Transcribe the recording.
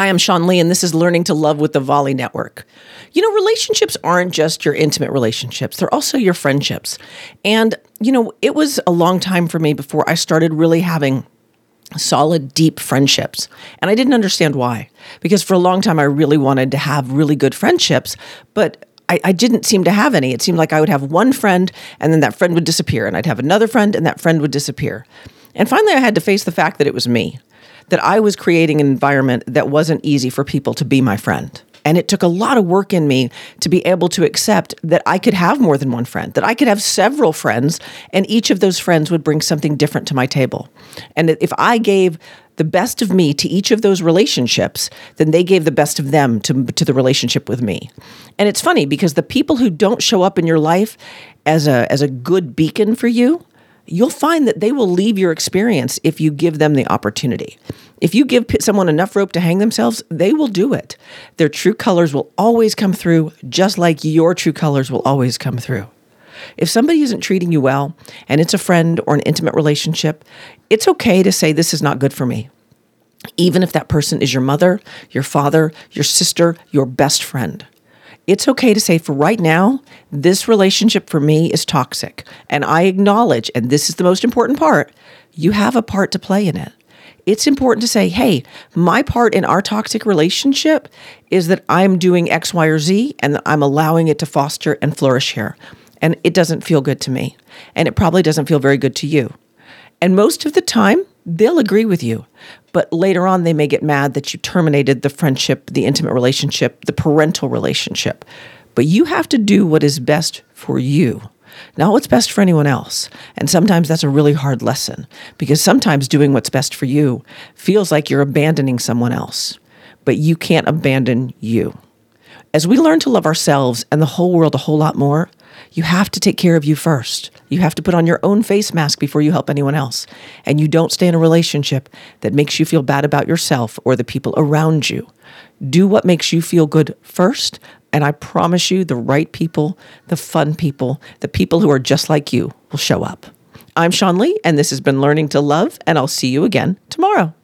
Hi, I'm Sean Lee, and this is Learning to Love with the Volley Network. You know, relationships aren't just your intimate relationships, they're also your friendships. And, you know, it was a long time for me before I started really having solid, deep friendships. And I didn't understand why. Because for a long time, I really wanted to have really good friendships, but I, I, didn't seem to have any. It seemed like I would have one friend and then that friend would disappear, and I'd have another friend and that friend would disappear. And finally, I had to face the fact that it was me that I was creating an environment that wasn't easy for people to be my friend. And it took a lot of work in me to be able to accept that I could have more than one friend, that I could have several friends, and each of those friends would bring something different to my table. And if I gave the best of me to each of those relationships, then they gave the best of them to, to the relationship with me. And it's funny because the people who don't show up in your life as a, as a good beacon for you, you'll find that they will leave your experience if you give them the opportunity. If you give someone enough rope to hang themselves, they will do it. Their true colors will always come through, just like your true colors will always come through. If somebody isn't treating you well and it's a friend or an intimate relationship, it's okay to say, This is not good for me. Even if that person is your mother, your father, your sister, your best friend it's okay to say, for right now, this relationship for me is toxic. And I acknowledge, and this is the most important part, you have a part to play in it. It's important to say, hey, my part in our toxic relationship is that I'm doing X, Y, or Z, and I'm allowing it to foster and flourish here. And it doesn't feel good to me. And it probably doesn't feel very good to you. And most of the time, they'll agree with you. But later on, they may get mad that you terminated the friendship, the intimate relationship, the parental relationship. But you have to do what is best for you, not what's best for anyone else. And sometimes that's a really hard lesson because sometimes doing what's best for you feels like you're abandoning someone else, but you can't abandon you. As we learn to love ourselves and the whole world a whole lot more, you have to take care of you first. You have to put on your own face mask before you help anyone else. And you don't stay in a relationship that makes you feel bad about yourself or the people around you. Do what makes you feel good first. And I promise you, the right people, the fun people, the people who are just like you will show up. I'm Sean Lee, and this has been Learning to Love, and I'll see you again tomorrow.